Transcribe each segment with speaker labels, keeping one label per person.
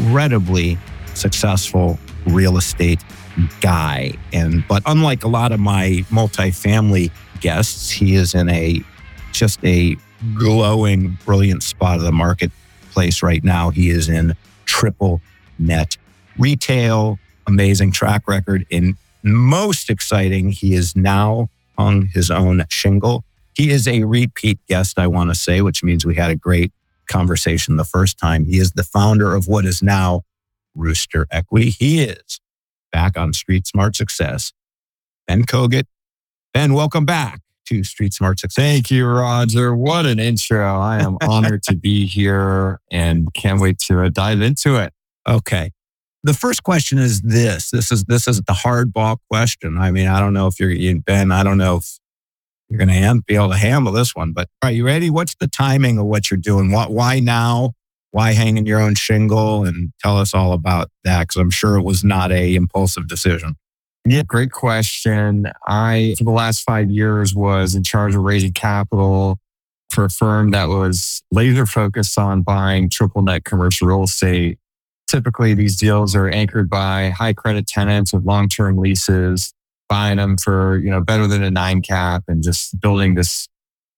Speaker 1: incredibly successful real estate guy. And but unlike a lot of my multifamily guests, he is in a just a glowing, brilliant spot of the marketplace right now. He is in triple net retail, amazing track record. And most exciting, he is now on his own shingle he is a repeat guest, I want to say, which means we had a great conversation the first time. He is the founder of what is now Rooster Equity. He is back on Street Smart Success. Ben Kogut. Ben, welcome back to Street Smart Success.
Speaker 2: Thank you, Roger. What an intro. I am honored to be here and can't wait to uh, dive into it.
Speaker 1: Okay. The first question is this. This is this is the hardball question. I mean, I don't know if you're Ben, I don't know if you're going to be able to handle this one. But are you ready? What's the timing of what you're doing? What, why now? Why hanging your own shingle? And tell us all about that because I'm sure it was not a impulsive decision.
Speaker 2: Yeah, great question. I, for the last five years, was in charge of raising capital for a firm that was laser focused on buying triple net commercial real estate. Typically, these deals are anchored by high credit tenants with long term leases buying them for, you know, better than a nine cap and just building this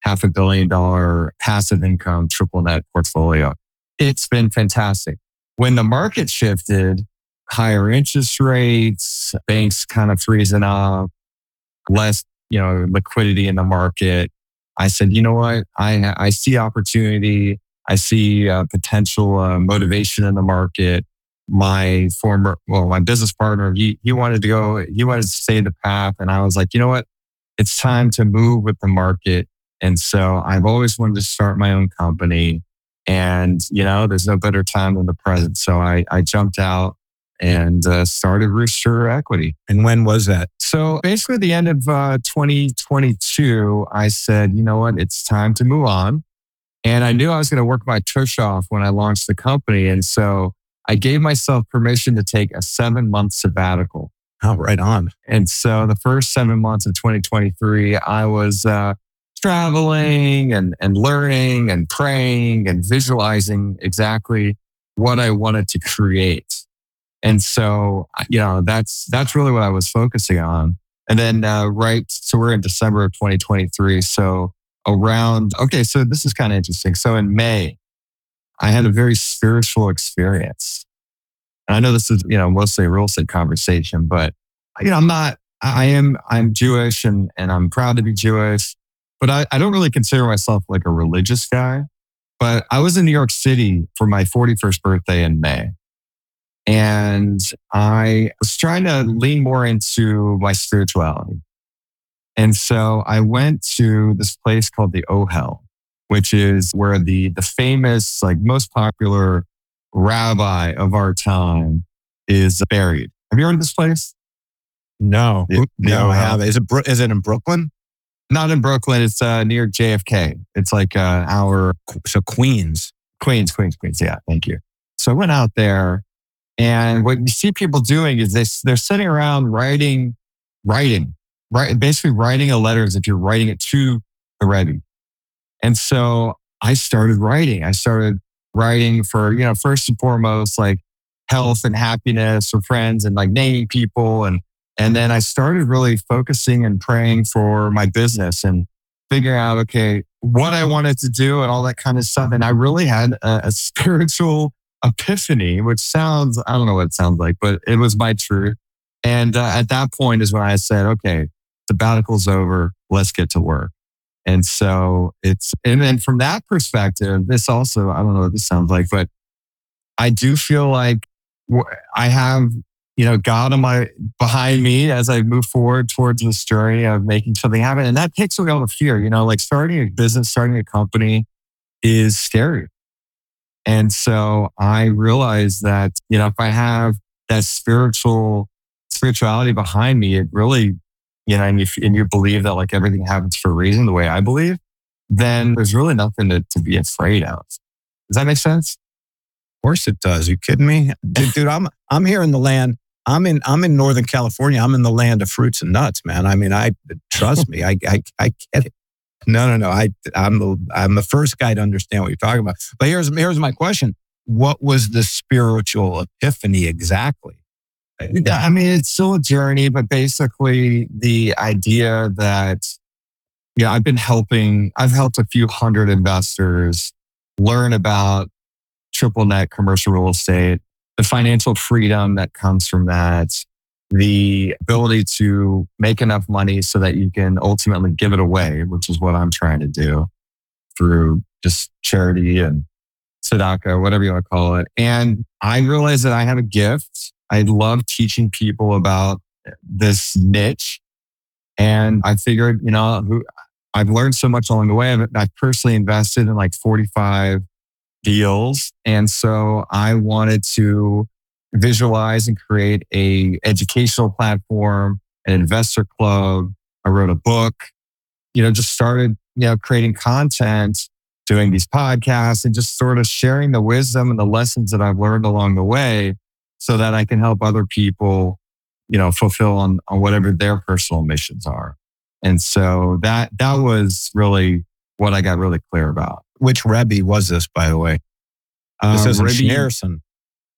Speaker 2: half a billion dollar passive income triple net portfolio. It's been fantastic. When the market shifted, higher interest rates, banks kind of freezing up, less, you know, liquidity in the market. I said, you know what? I, I see opportunity. I see uh, potential uh, motivation in the market my former, well, my business partner, he, he wanted to go, he wanted to stay the path. And I was like, you know what? It's time to move with the market. And so I've always wanted to start my own company. And, you know, there's no better time than the present. So I, I jumped out and uh, started Rooster Equity.
Speaker 1: And when was that?
Speaker 2: So basically, the end of uh, 2022, I said, you know what? It's time to move on. And I knew I was going to work my tush off when I launched the company. And so I gave myself permission to take a seven month sabbatical.
Speaker 1: Oh, right on.
Speaker 2: And so the first seven months of 2023, I was uh, traveling and, and learning and praying and visualizing exactly what I wanted to create. And so, you know, that's, that's really what I was focusing on. And then, uh, right. So we're in December of 2023. So around, okay. So this is kind of interesting. So in May, I had a very spiritual experience. And I know this is, you know, mostly a real estate conversation, but you know, I'm not, I am, I'm Jewish and, and I'm proud to be Jewish, but I, I don't really consider myself like a religious guy. But I was in New York City for my 41st birthday in May. And I was trying to lean more into my spirituality. And so I went to this place called the Ohel which is where the, the famous, like most popular rabbi of our time is buried. Have you heard of this place?
Speaker 1: No, no, I have. Is it, is it in Brooklyn?
Speaker 2: Not in Brooklyn. It's uh, near JFK. It's like uh, our,
Speaker 1: so Queens.
Speaker 2: Queens, Queens, Queens. Yeah, thank you. So I went out there and what you see people doing is they, they're sitting around writing, writing, right? Basically writing a letter as if you're writing it to the Rebbe. And so I started writing. I started writing for, you know, first and foremost, like health and happiness for friends and like naming people. And, and then I started really focusing and praying for my business and figuring out, okay, what I wanted to do and all that kind of stuff. And I really had a, a spiritual epiphany, which sounds, I don't know what it sounds like, but it was my truth. And uh, at that point is when I said, okay, sabbatical's over. Let's get to work. And so it's, and then from that perspective, this also, I don't know what this sounds like, but I do feel like I have, you know, God on my, behind me as I move forward towards this journey of making something happen. And that takes away all the fear, you know, like starting a business, starting a company is scary. And so I realized that, you know, if I have that spiritual spirituality behind me, it really, you know, and you, and you believe that like everything happens for a reason, the way I believe, then there's really nothing to, to be afraid of. Does that make sense?
Speaker 1: Of course it does. You kidding me? Dude, dude, I'm I'm here in the land. I'm in I'm in Northern California. I'm in the land of fruits and nuts, man. I mean, I trust me. I I, I get it. No, no, no. I I'm the I'm the first guy to understand what you're talking about. But here's here's my question. What was the spiritual epiphany exactly?
Speaker 2: I mean, it's still a journey, but basically the idea that yeah, I've been helping, I've helped a few hundred investors learn about triple net commercial real estate, the financial freedom that comes from that, the ability to make enough money so that you can ultimately give it away, which is what I'm trying to do through just charity and tzedakah, whatever you want to call it. And I realized that I have a gift. I love teaching people about this niche. And I figured, you know, I've learned so much along the way. I've, I've personally invested in like 45 deals. And so I wanted to visualize and create a educational platform, an investor club. I wrote a book, you know, just started, you know, creating content, doing these podcasts and just sort of sharing the wisdom and the lessons that I've learned along the way so that I can help other people, you know, fulfill on, on whatever their personal missions are. And so that, that was really what I got really clear about.
Speaker 1: Which Rebbe was this, by the way? This um, is Schneerson.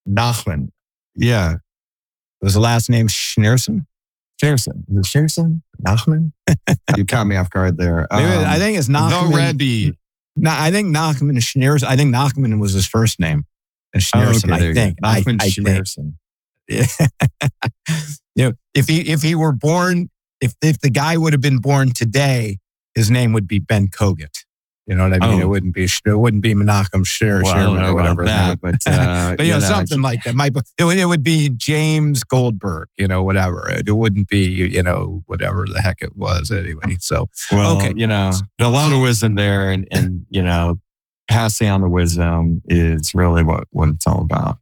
Speaker 2: Nachman. Yeah.
Speaker 1: Was the last name Schneerson?
Speaker 2: Schneerson. Is it Schneerson? Nachman? you caught me off guard there.
Speaker 1: Um, I think it's Nachman.
Speaker 2: The Rebbe.
Speaker 1: No, I think Nachman is Schneerson. I think Nachman was his first name. And Schneerson,
Speaker 2: oh, okay,
Speaker 1: I think.
Speaker 2: I, I Schneerson.
Speaker 1: you know, if he if he were born, if if the guy would have been born today, his name would be Ben Kogut. You know what I mean? Oh. It wouldn't be it wouldn't be Menachem Sher,
Speaker 2: well, or whatever. That,
Speaker 1: but uh, but you, know, know something like that. Might it would, it would be James Goldberg. You know whatever. It, it, wouldn't be you know whatever the heck it was anyway. So
Speaker 2: well, okay, you know, a lot of wisdom there, and and you know, passing on the wisdom is really what what it's all about.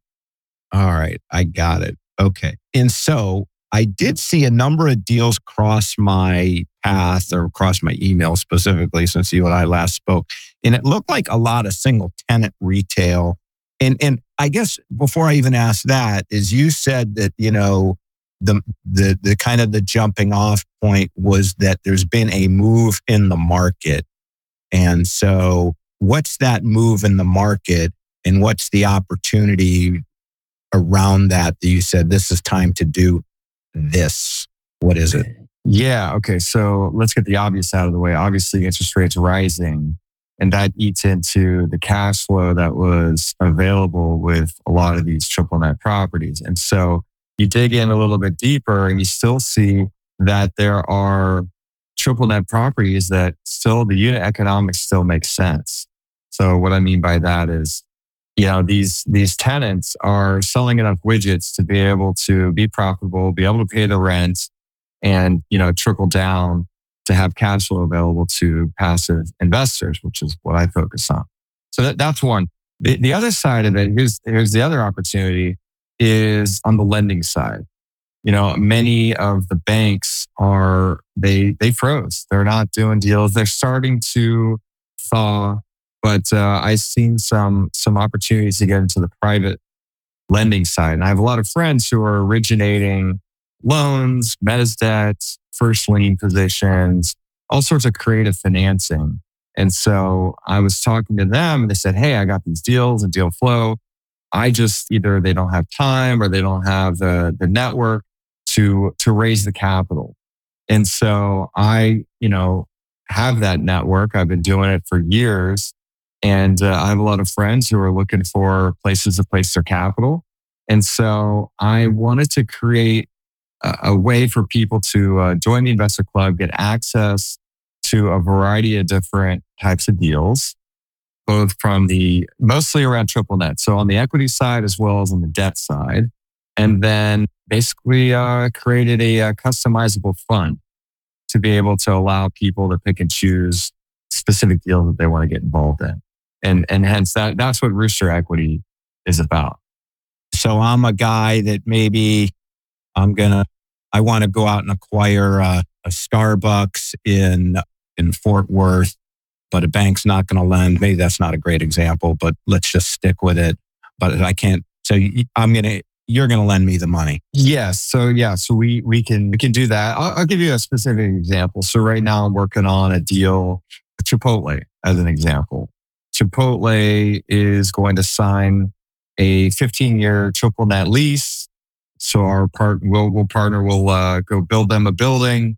Speaker 1: All right, I got it. Okay, and so I did see a number of deals cross my path or across my email specifically since you and I last spoke. And it looked like a lot of single tenant retail. And, and I guess before I even ask that is you said that, you know, the, the, the kind of the jumping off point was that there's been a move in the market. And so what's that move in the market and what's the opportunity around that that you said this is time to do this? What is it?
Speaker 2: Yeah. Okay. So let's get the obvious out of the way. Obviously, interest rates rising, and that eats into the cash flow that was available with a lot of these triple net properties. And so you dig in a little bit deeper, and you still see that there are triple net properties that still the unit economics still makes sense. So what I mean by that is you know these these tenants are selling enough widgets to be able to be profitable be able to pay the rent and you know trickle down to have cash flow available to passive investors which is what i focus on. So that, that's one. The, the other side of it here's here's the other opportunity is on the lending side. You know many of the banks are they they froze. They're not doing deals. They're starting to thaw but uh, I've seen some some opportunities to get into the private lending side, and I have a lot of friends who are originating loans, mezz debts, first lien positions, all sorts of creative financing. And so I was talking to them, and they said, "Hey, I got these deals and deal flow. I just either they don't have time or they don't have the the network to to raise the capital." And so I, you know, have that network. I've been doing it for years. And uh, I have a lot of friends who are looking for places to place their capital. And so I wanted to create a, a way for people to uh, join the investor club, get access to a variety of different types of deals, both from the mostly around triple net. So on the equity side as well as on the debt side. And then basically uh, created a, a customizable fund to be able to allow people to pick and choose specific deals that they want to get involved in. And, and hence that, that's what Rooster Equity is about.
Speaker 1: So I'm a guy that maybe I'm to, I want to go out and acquire a, a Starbucks in, in Fort Worth, but a bank's not going to lend. Maybe that's not a great example, but let's just stick with it. But I can't, so I'm to, you're going to lend me the money.
Speaker 2: Yes. So yeah. So we we can we can do that. I'll, I'll, give you a specific example. So right now I'm working on a deal, Chipotle as an example. Chipotle is going to sign a 15 year triple net lease. So our part, we'll, we'll partner, we'll uh, go build them a building.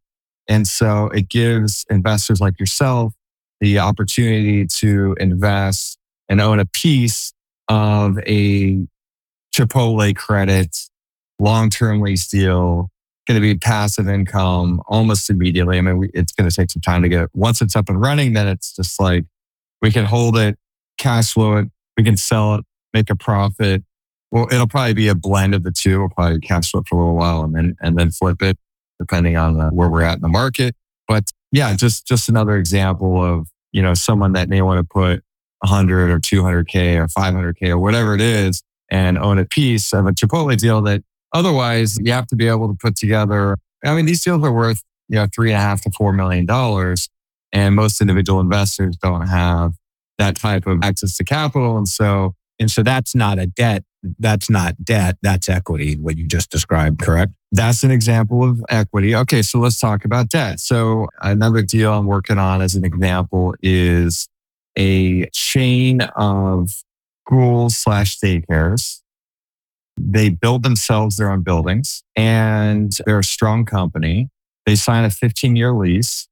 Speaker 2: And so it gives investors like yourself the opportunity to invest and own a piece of a Chipotle credit, long term lease deal, going to be passive income almost immediately. I mean, it's going to take some time to get, once it's up and running, then it's just like we can hold it, cash flow it, we can sell it, make a profit. Well, it'll probably be a blend of the two. We'll probably cash flow it for a little while and then, and then flip it depending on uh, where we're at in the market. But yeah, just, just another example of, you know, someone that may want to put 100 or 200K or 500K or whatever it is and own a piece of a Chipotle deal that otherwise you have to be able to put together. I mean, these deals are worth, you know, three and a half to four million dollars. And most individual investors don't have that type of access to capital. And so,
Speaker 1: and so that's not a debt. That's not debt. That's equity, what you just described, correct?
Speaker 2: That's an example of equity. Okay. So let's talk about debt. So another deal I'm working on as an example is a chain of schools slash daycares. They build themselves their own buildings and they're a strong company. They sign a 15 year lease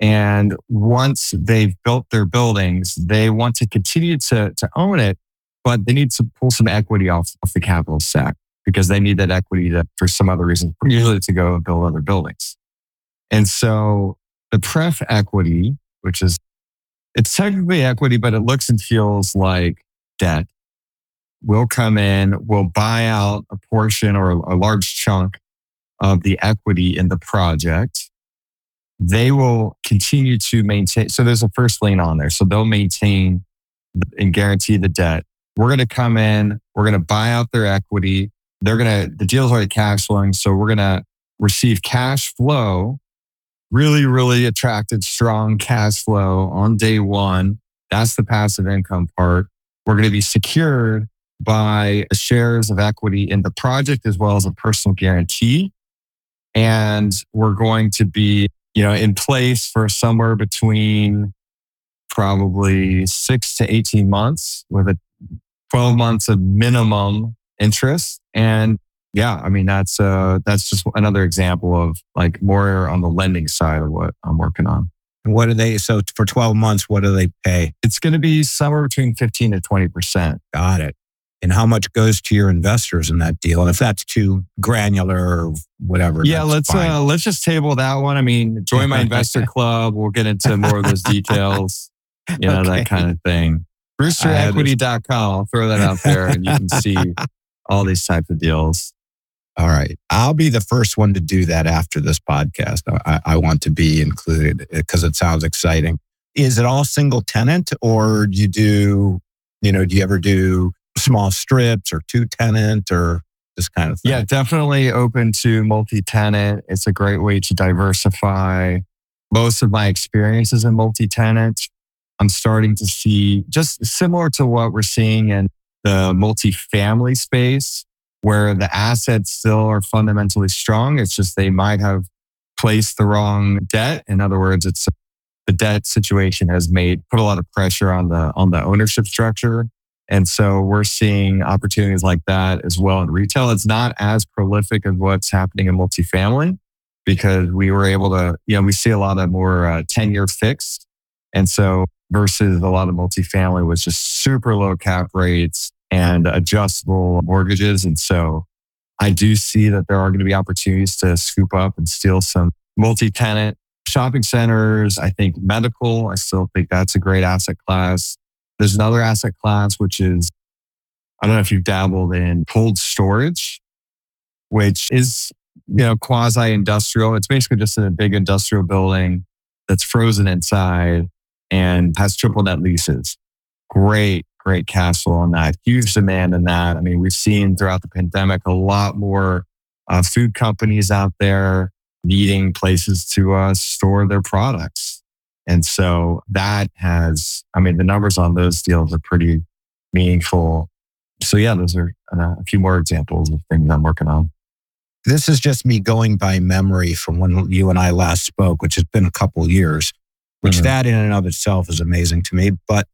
Speaker 2: and once they've built their buildings, they want to continue to, to own it, but they need to pull some equity off, off the capital stack because they need that equity to, for some other reason, usually to go build other buildings. And so the pref equity, which is, it's technically equity, but it looks and feels like debt, will come in, will buy out a portion or a large chunk of the equity in the project they will continue to maintain. So there's a first lien on there. So they'll maintain and guarantee the debt. We're going to come in, we're going to buy out their equity. They're going to, the deal's already cash flowing. So we're going to receive cash flow, really, really attracted, strong cash flow on day one. That's the passive income part. We're going to be secured by shares of equity in the project as well as a personal guarantee. And we're going to be you know, in place for somewhere between probably six to 18 months with a 12 months of minimum interest. And yeah, I mean, that's, uh, that's just another example of like more on the lending side of what I'm working on.
Speaker 1: And what do they, so for 12 months, what do they pay?
Speaker 2: It's going to be somewhere between 15 to 20%.
Speaker 1: Got it and how much goes to your investors in that deal. And if that's too granular or whatever.
Speaker 2: Yeah, let's uh, let's just table that one. I mean, join my investor club. We'll get into more of those details. You know, okay. that kind of thing. Roosterequity.com. I'll throw that out there and you can see all these types of deals.
Speaker 1: All right. I'll be the first one to do that after this podcast. I, I want to be included because it sounds exciting. Is it all single tenant or do you do, you know, do you ever do small strips or two tenant or this kind of thing?
Speaker 2: Yeah, definitely open to multi tenant. It's a great way to diversify. Most of my experiences in multi tenant, I'm starting to see just similar to what we're seeing in the multi-family space, where the assets still are fundamentally strong. It's just they might have placed the wrong debt. In other words, it's the debt situation has made put a lot of pressure on the on the ownership structure and so we're seeing opportunities like that as well in retail. It's not as prolific as what's happening in multifamily because we were able to, you know, we see a lot of more uh, 10 year fixed. And so versus a lot of multifamily was just super low cap rates and adjustable mortgages. And so I do see that there are going to be opportunities to scoop up and steal some multi tenant shopping centers. I think medical, I still think that's a great asset class. There's another asset class, which is, I don't know if you've dabbled in cold storage, which is, you know, quasi industrial. It's basically just a big industrial building that's frozen inside and has triple net leases. great, great cash flow on that. Huge demand in that. I mean, we've seen throughout the pandemic a lot more uh, food companies out there needing places to uh, store their products. And so that has, I mean, the numbers on those deals are pretty meaningful. So, yeah, those are uh, a few more examples of things I'm working on.
Speaker 1: This is just me going by memory from when you and I last spoke, which has been a couple years, which mm-hmm. that in and of itself is amazing to me. But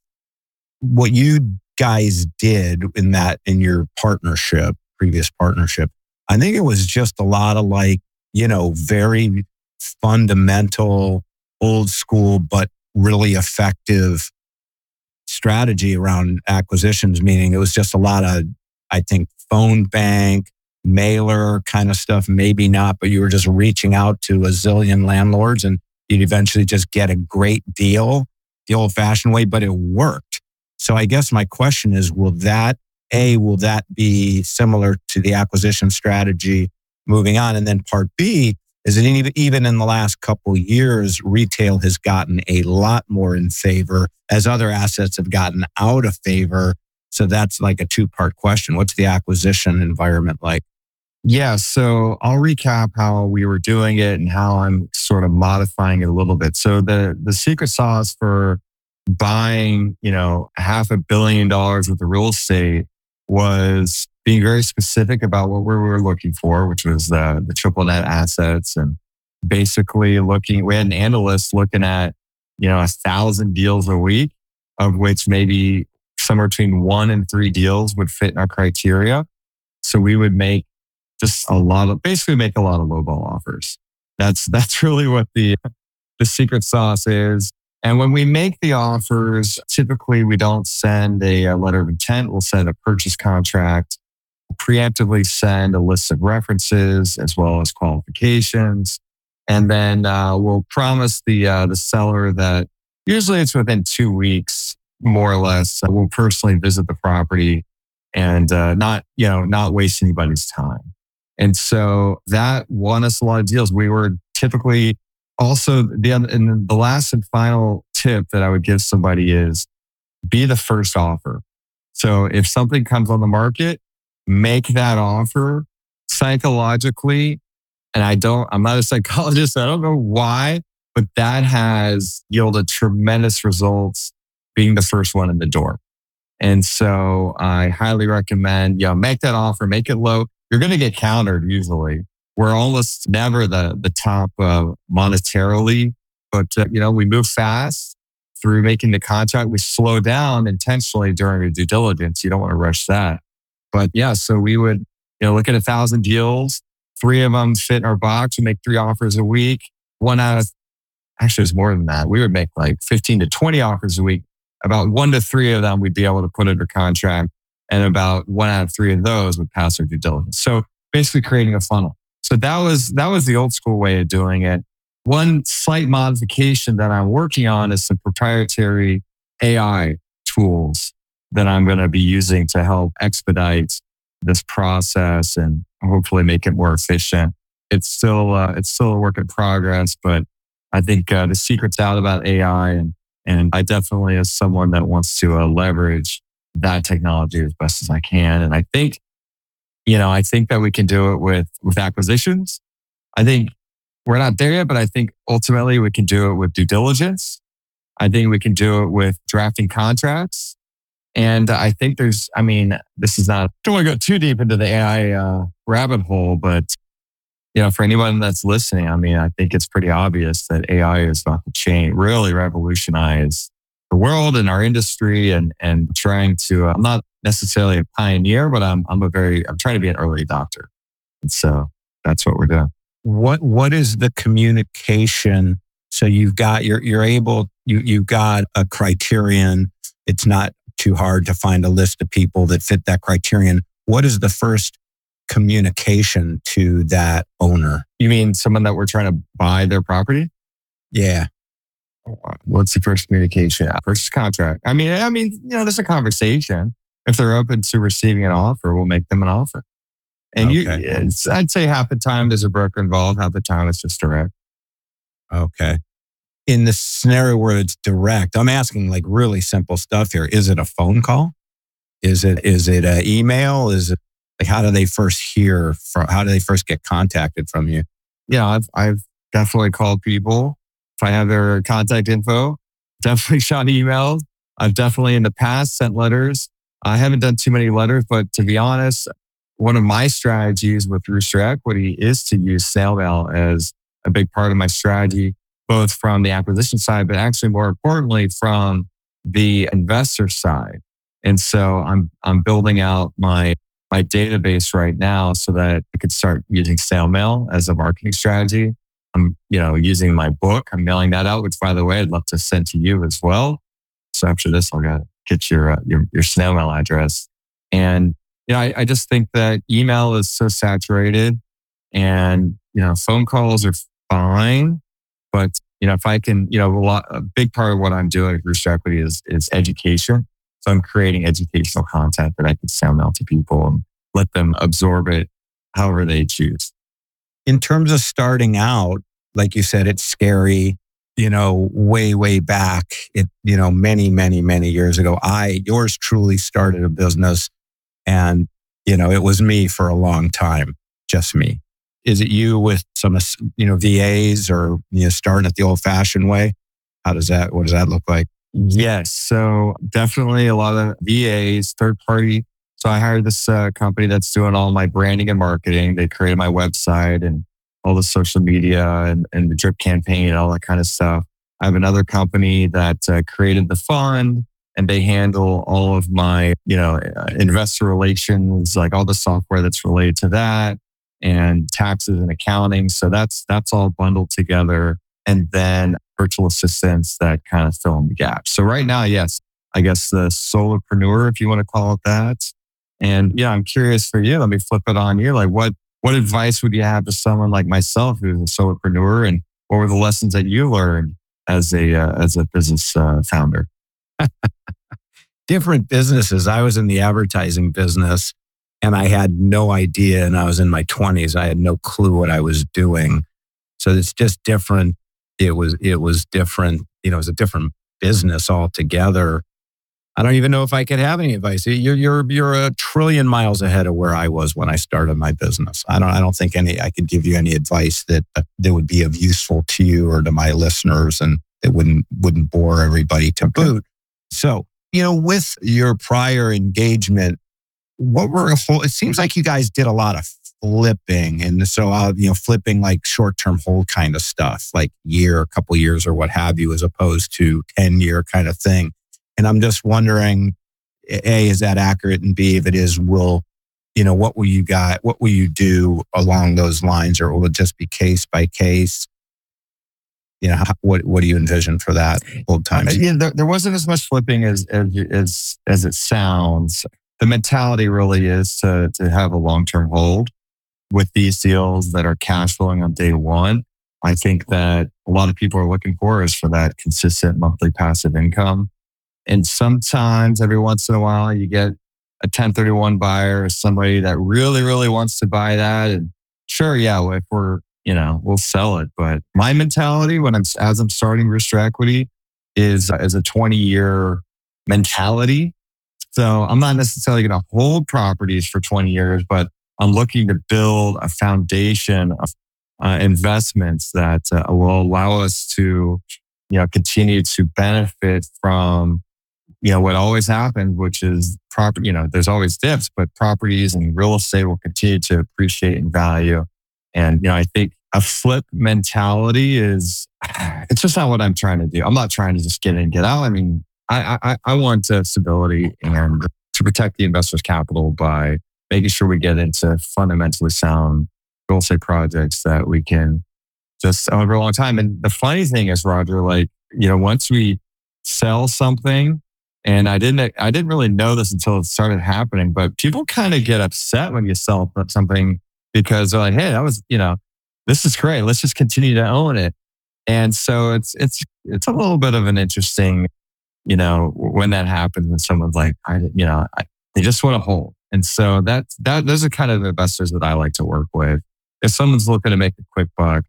Speaker 1: what you guys did in that, in your partnership, previous partnership, I think it was just a lot of like, you know, very fundamental, old school, but really effective strategy around acquisitions, meaning it was just a lot of, I think, phone bank, mailer kind of stuff, maybe not, but you were just reaching out to a zillion landlords and you'd eventually just get a great deal the old fashioned way, but it worked. So I guess my question is, will that, A, will that be similar to the acquisition strategy moving on? And then part B, is that even in the last couple years, retail has gotten a lot more in favor as other assets have gotten out of favor. So that's like a two part question. What's the acquisition environment like?
Speaker 2: Yeah. So I'll recap how we were doing it and how I'm sort of modifying it a little bit. So the, the secret sauce for buying, you know, half a billion dollars worth of real estate was being very specific about what we were looking for, which was the, the triple net assets and basically looking, we had an analyst looking at, you know, a thousand deals a week, of which maybe somewhere between one and three deals would fit in our criteria. So we would make just a lot of, basically make a lot of lowball offers. That's, that's really what the, the secret sauce is. And when we make the offers, typically we don't send a, a letter of intent. We'll send a purchase contract, preemptively send a list of references as well as qualifications. And then uh, we'll promise the, uh, the seller that usually it's within two weeks, more or less. we'll personally visit the property and uh, not, you know, not waste anybody's time. And so that won us a lot of deals. We were typically also the and the last and final tip that I would give somebody is be the first offer. So if something comes on the market, make that offer psychologically. And I don't, I'm not a psychologist. I don't know why, but that has yielded tremendous results being the first one in the door. And so I highly recommend, you know, make that offer, make it low. You're going to get countered usually. We're almost never the, the top uh, monetarily, but, uh, you know, we move fast through making the contract. We slow down intentionally during the due diligence. You don't want to rush that. But yeah, so we would, you know, look at a thousand deals. Three of them fit in our box. We make three offers a week. One out of, actually, it's more than that. We would make like 15 to 20 offers a week. About one to three of them we'd be able to put under contract. And about one out of three of those would pass our due diligence. So basically creating a funnel. So that was, that was the old school way of doing it. One slight modification that I'm working on is some proprietary AI tools that I'm going to be using to help expedite this process and hopefully make it more efficient. It's still uh, it's still a work in progress, but I think uh, the secret's out about AI, and and I definitely as someone that wants to uh, leverage that technology as best as I can. And I think, you know, I think that we can do it with with acquisitions. I think we're not there yet, but I think ultimately we can do it with due diligence. I think we can do it with drafting contracts. And I think there's, I mean, this is not, I don't want to go too deep into the AI uh, rabbit hole, but, you know, for anyone that's listening, I mean, I think it's pretty obvious that AI is about to change, really revolutionize the world and our industry and, and trying to, uh, I'm not necessarily a pioneer, but I'm, I'm a very, I'm trying to be an early adopter. And so that's what we're doing.
Speaker 1: What, what is the communication? So you've got, you're, you're able, you, you've got a criterion. It's not too hard to find a list of people that fit that criterion. What is the first communication to that owner?
Speaker 2: You mean someone that we're trying to buy their property?
Speaker 1: Yeah.
Speaker 2: Oh, What's the first communication? First contract. I mean, I mean, you know, there's a conversation. If they're open to receiving an offer, we'll make them an offer. And okay. you, I'd say half the time there's a broker involved, half the time it's just direct.
Speaker 1: Okay. In the scenario where it's direct, I'm asking like really simple stuff here. Is it a phone call? Is it is it an email? Is it like how do they first hear from? How do they first get contacted from you?
Speaker 2: Yeah, I've I've definitely called people. If I have their contact info, definitely shot emails. I've definitely in the past sent letters. I haven't done too many letters, but to be honest, one of my strategies with Rooster Equity is to use snail mail as a big part of my strategy, both from the acquisition side, but actually more importantly from the investor side. And so I'm I'm building out my my database right now so that I could start using snail mail as a marketing strategy. I'm, you know, using my book. I'm mailing that out, which by the way, I'd love to send to you as well. So after this, I'll get your, uh, your, your snail mail address. And, you know, I, I just think that email is so saturated and, you know, phone calls are fine. But, you know, if I can, you know, a lot, a big part of what I'm doing at Rooster Equity is, is education. So I'm creating educational content that I can send out to people and let them absorb it however they choose.
Speaker 1: In terms of starting out, like you said, it's scary, you know, way, way back. It, you know, many, many, many years ago. I, yours truly started a business and, you know, it was me for a long time, just me. Is it you with some, you know, VAs or, you know, starting it the old fashioned way? How does that, what does that look like?
Speaker 2: Yes. So definitely a lot of VAs, third party. So I hired this uh, company that's doing all my branding and marketing. They created my website and all the social media and, and the drip campaign and all that kind of stuff. I have another company that uh, created the fund and they handle all of my, you know, uh, investor relations, like all the software that's related to that and taxes and accounting. So that's, that's all bundled together. And then virtual assistants that kind of fill in the gap. So right now, yes, I guess the solopreneur, if you want to call it that. And yeah, I'm curious for you. Let me flip it on you. Like what, what advice would you have to someone like myself who's a solopreneur and what were the lessons that you learned as a, uh, as a business uh, founder?
Speaker 1: Different businesses. I was in the advertising business and I had no idea. And I was in my 20s. I had no clue what I was doing. So it's just different it was it was different. You know, it was a different business altogether. I don't even know if I could have any advice. You're you're you're a trillion miles ahead of where I was when I started my business. I don't I don't think any I could give you any advice that that would be of useful to you or to my listeners, and it wouldn't wouldn't bore everybody to boot. So you know, with your prior engagement, what were a whole? It seems like you guys did a lot of flipping. And so I'll, you know, flipping like short term hold kind of stuff, like year, a couple years or what have you, as opposed to 10 year kind of thing. And I'm just wondering, A, is that accurate? And B, if it is, will, you know, what will you got? What will you do along those lines? Or will it just be case by case? You know, how, what what do you envision for that old uh, times?
Speaker 2: Yeah, there, there wasn't as much flipping as as as, as it sounds. The mentality really is to to have a long term hold with these deals that are cash flowing on day one, I think that a lot of people are looking for is for that consistent monthly passive income. And sometimes every once in a while you get a 1031 buyer or somebody that really, really wants to buy that. And sure, yeah, if we're, you know, we'll sell it. But my mentality when I'm, as I'm starting Rooster Equity is as a 20 year mentality. So I'm not necessarily going to hold properties for 20 years, but I'm looking to build a foundation of uh, investments that uh, will allow us to, you know, continue to benefit from, you know, what always happens, which is property. You know, there's always dips, but properties and real estate will continue to appreciate in value. And you know, I think a flip mentality is it's just not what I'm trying to do. I'm not trying to just get in and get out. I mean, I I, I want uh, stability and to protect the investor's capital by making sure we get into fundamentally sound real estate projects that we can just own for a long time. And the funny thing is, Roger, like, you know, once we sell something, and I didn't, I didn't really know this until it started happening, but people kind of get upset when you sell something because they're like, Hey, that was, you know, this is great. Let's just continue to own it. And so it's, it's, it's a little bit of an interesting, you know, when that happens and someone's like, I, you know, I, they just want to hold. And so that's that those are kind of the investors that I like to work with. If someone's looking to make a quick buck,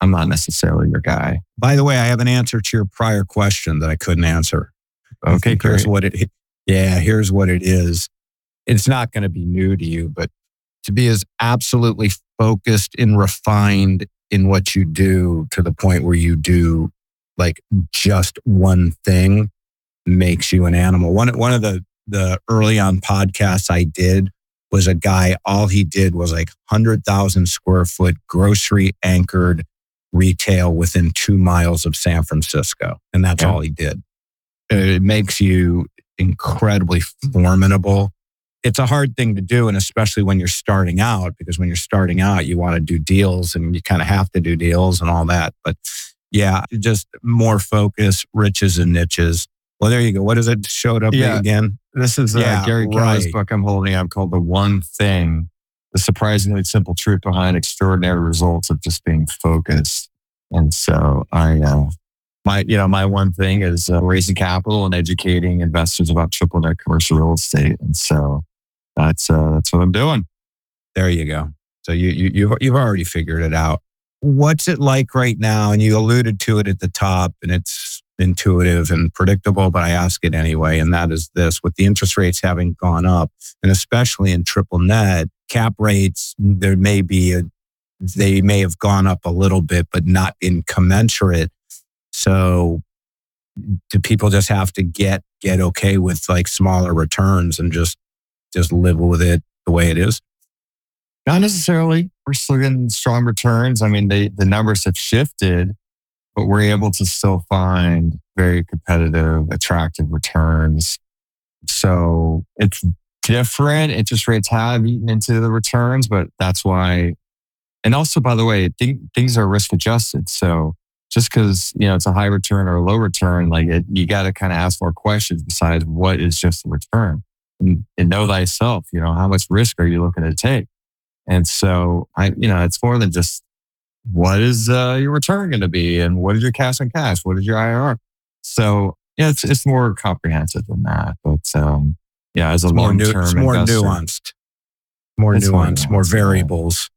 Speaker 2: I'm not necessarily your guy.
Speaker 1: By the way, I have an answer to your prior question that I couldn't answer.
Speaker 2: Okay,
Speaker 1: here's what it. Yeah, here's what it is. It's not going to be new to you, but to be as absolutely focused and refined in what you do to the point where you do like just one thing makes you an animal. One one of the the early on podcasts I did was a guy. All he did was like hundred thousand square foot grocery anchored retail within two miles of San Francisco, and that's
Speaker 2: Yeah.
Speaker 1: all he did. It makes you incredibly formidable. It's a hard thing to do, and especially when you're starting out, because when you're starting out, you want to do deals and you kind of have to do deals and all that. But yeah, just more focus, riches and niches. Well, there you go. What is it showed up
Speaker 2: Yeah.
Speaker 1: again?
Speaker 2: This is uh,
Speaker 1: Yeah,
Speaker 2: Gary Keller's
Speaker 1: right.
Speaker 2: book I'm holding up called The One Thing The Surprisingly Simple Truth Behind Extraordinary Results of Just Being Focused. And so I, uh, my, you know, my one thing is uh, raising capital and educating investors about triple net commercial real estate. And so that's, uh, that's what I'm doing.
Speaker 1: There you go. So you, you you've you've already figured it out. What's it like right now? And you alluded to it at the top, and it's intuitive and predictable, but I ask it anyway. And that is this: with the interest rates having gone up, and especially in triple net, cap rates there may be a they may have gone up a little bit, but not incommensurate. So do people just have to get get okay with like smaller returns and just just live with it the way it is?
Speaker 2: Not necessarily. We're still getting strong returns. I mean, they, the numbers have shifted, but we're able to still find very competitive, attractive returns. So it's different. Interest rates have eaten into the returns, but that's why. And also, by the way, th- things are risk adjusted. So just because you know it's a high return or a low return, like it, you got to kind of ask more questions besides what is just the return, and, and know thyself. You know how much risk are you looking to take? And so I, you know, it's more than just what is uh, your return going to be and what is your cash on cash? What is your IRR? So yeah, it's, it's more comprehensive than that. But um, yeah, as a
Speaker 1: It's more,
Speaker 2: long term
Speaker 1: it's more
Speaker 2: investor,
Speaker 1: nuanced, more
Speaker 2: It's more
Speaker 1: nuanced, more
Speaker 2: nuanced, yeah.
Speaker 1: variables.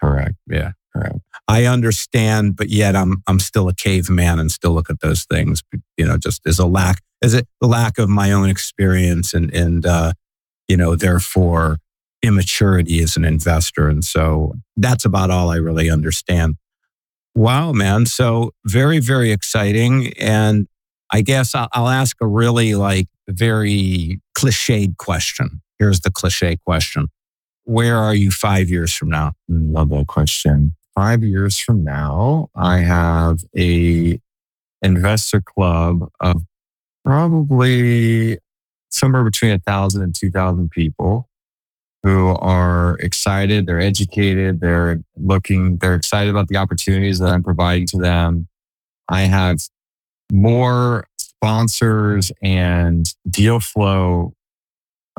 Speaker 2: correct.
Speaker 1: Yeah.
Speaker 2: Correct.
Speaker 1: I understand, but yet I'm I'm still a caveman and still look at those things. You know, just as a lack, as a lack of my own experience and and uh, you know, therefore immaturity as an investor. And so that's about all I really understand. Wow, man! So very very exciting, and I guess I'll, ask a really like very cliched question. Here's the cliche question: Where are you five years from now?
Speaker 2: Love that question. Five years from now, I have a investor club of probably somewhere between a thousand and two thousand people who are excited. They're educated. They're looking. They're excited about the opportunities that I'm providing to them. I have more sponsors and deal flow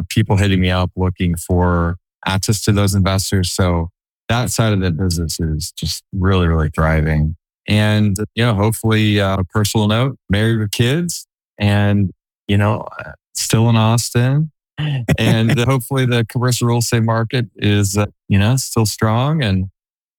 Speaker 2: people hitting me up looking for access to those investors. So that side of the business is just really, really thriving. And, you know, hopefully, uh, a personal note, married with kids and, you know, uh, still in Austin. And hopefully the commercial real estate market is, uh, you know, still strong. And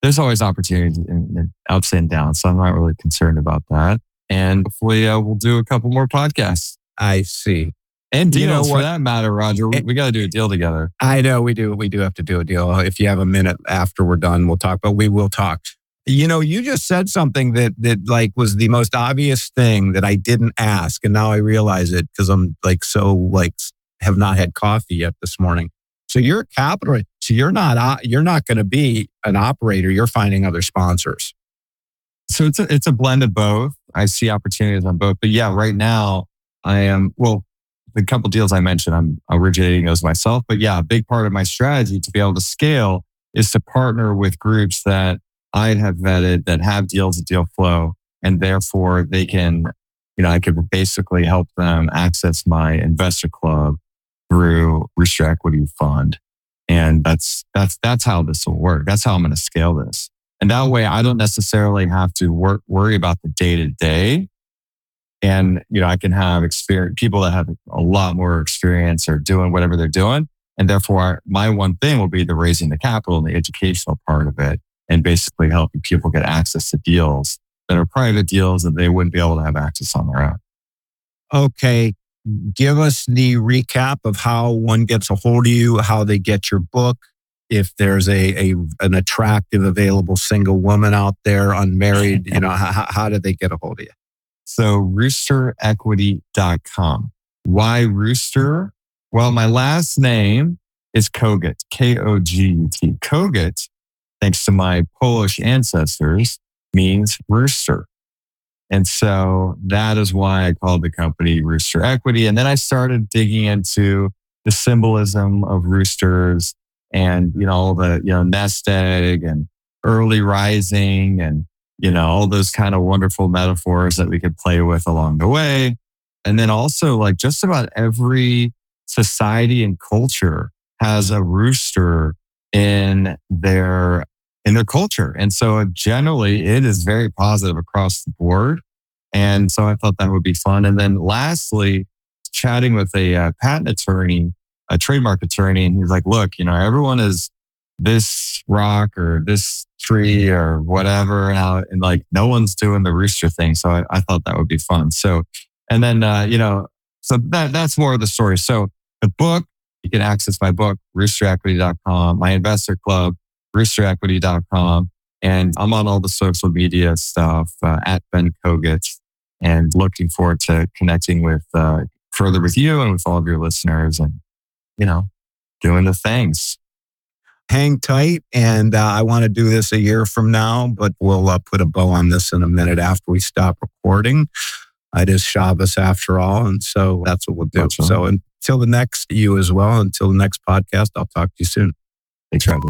Speaker 2: there's always opportunities in, ups and downs. So I'm not really concerned about that. And hopefully uh, we'll do a couple more podcasts
Speaker 1: I see.
Speaker 2: and
Speaker 1: You know
Speaker 2: for that matter, Roger. We, we got to do a deal together.
Speaker 1: I know we do. We do have to do a deal. If you have a minute after we're done, we'll talk. But we will talk. You know, you just said something that that like was the most obvious thing that I didn't ask, and now I realize it because I'm like so like have not had coffee yet this morning. So you're a capital. So you're not uh, you're not going to be an operator. You're finding other sponsors.
Speaker 2: So it's a, it's a blend of both. I see opportunities on both. But yeah, right now I am, well, the couple deals I mentioned, I'm originating those myself. But yeah, a big part of my strategy to be able to scale is to partner with groups that I have vetted that have deals and deal flow. And therefore they can, you know, I could basically help them access my investor club through Rooster Equity Fund. And that's, that's, that's how this will work. That's how I'm going to scale this. And that way I don't necessarily have to work, worry about the day to day. And, you know, I can have experience, people that have a lot more experience or doing whatever they're doing. And therefore my one thing will be the raising the capital and the educational part of it. and basically helping people get access to deals that are private deals that they wouldn't be able to have access on their own.
Speaker 1: Okay. Give us the recap of how one gets a hold of you, how they get your book. If there's a, a an attractive, available single woman out there, unmarried, you know, how, how do they get a hold of you?
Speaker 2: So roosterequity.com. Why Rooster? Well, my last name is Kogut, K O G U T. Kogut, thanks to my Polish ancestors, means rooster. And so that is why I called the company Rooster Equity. And then I started digging into the symbolism of roosters and, you know, all the, you know, nest egg and early rising and, you know, all those kind of wonderful metaphors that we could play with along the way. And then also like just about every society and culture has a rooster in their in their culture. And so generally it is very positive across the board. And so I thought that would be fun. And then lastly, chatting with a uh, patent attorney, a trademark attorney, and he's like, look, you know, everyone is this rock or this tree or whatever. And, and like, no one's doing the rooster thing. So I, I thought that would be fun. So, and then, uh, you know, so that, that's more of the story. So the book, you can access my book, roosterequity.com, my investor club, roosterequity.com. And I'm on all the social media stuff uh, at Ben Kogut and looking forward to connecting with uh, further with you and with all of your listeners and, you know, doing the things.
Speaker 1: Hang tight. And uh, I want to do this a year from now, but we'll uh, put a bow on this in a minute after we stop recording. It is Shabbos after all. And so that's what we'll do. Right. So until the next, you as well, until the next podcast, I'll talk to you soon.
Speaker 2: Thanks, Randy.